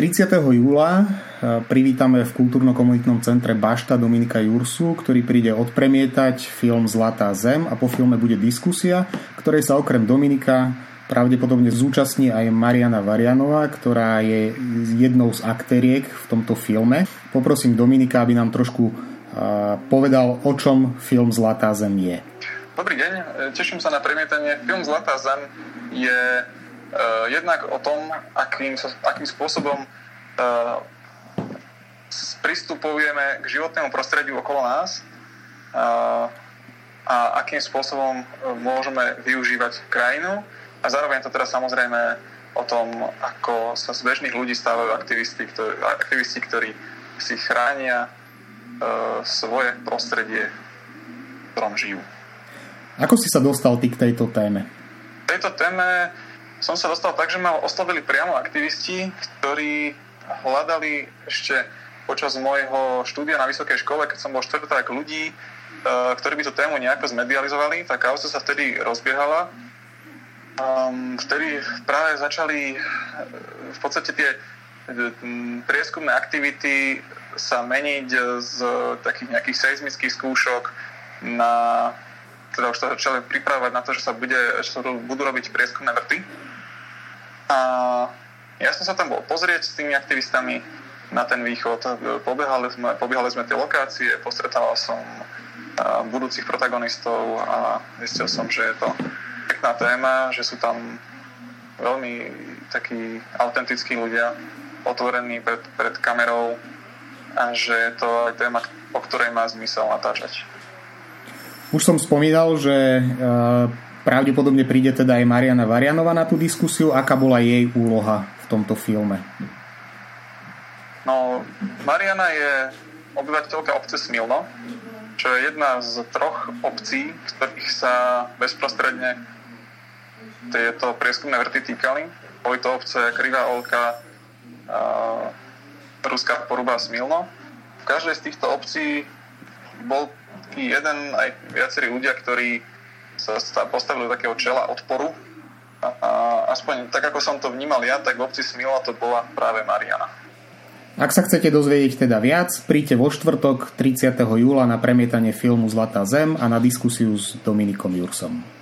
30. júla privítame v kultúrno-komunitnom centre Bašta Dominika Jursu, ktorý príde odpremietať film Zlatá zem a po filme bude diskusia, ktorej sa okrem Dominika pravdepodobne zúčastní aj Mariana Varianová, ktorá je jednou z aktériek v tomto filme. Poprosím Dominika, aby nám trošku povedal, o čom film Zlatá zem je. Dobrý deň, teším sa na premietanie. Film Zlatá zem je jednak o tom, akým, akým spôsobom uh, pristupujeme k životnému prostrediu okolo nás uh, a akým spôsobom môžeme využívať krajinu a zároveň to teda samozrejme o tom, ako sa z bežných ľudí stávajú aktivisti, ktorí, aktivisti, ktorí si chránia uh, svoje prostredie, v ktorom žijú. Ako si sa dostal ty k tejto téme? tejto téme som sa dostal tak, že ma oslovili priamo aktivisti, ktorí hľadali ešte počas môjho štúdia na vysokej škole, keď som bol štvrták ľudí, e, ktorí by tú tému nejako zmedializovali. Tá kauza sa vtedy rozbiehala. Um, vtedy práve začali e, v podstate tie prieskumné aktivity sa meniť z takých nejakých seizmických skúšok na teda už sa začali pripravovať na to, že sa, bude, že sa budú robiť prieskumné vrty. A ja som sa tam bol pozrieť s tými aktivistami na ten východ. Pobehali sme, pobehali sme tie lokácie, postretával som budúcich protagonistov a zistil som, že je to pekná téma, že sú tam veľmi takí autentickí ľudia, otvorení pred, pred kamerou a že je to aj téma, o ktorej má zmysel natáčať. Už som spomínal, že e, pravdepodobne príde teda aj Mariana Varianova na tú diskusiu. Aká bola jej úloha v tomto filme? No, Mariana je obyvateľka obce Smilno, čo je jedna z troch obcí, ktorých sa bezprostredne tieto prieskumné vrty týkali. Boli to obce Krivá Olka, Ruská Poruba a Smilno. V každej z týchto obcí bol jeden aj viacerí ľudia, ktorí sa postavili do takého čela odporu. A, a aspoň tak, ako som to vnímal ja, tak v obci Smila to bola práve Mariana. Ak sa chcete dozvedieť teda viac, príďte vo štvrtok 30. júla na premietanie filmu Zlatá zem a na diskusiu s Dominikom Jursom.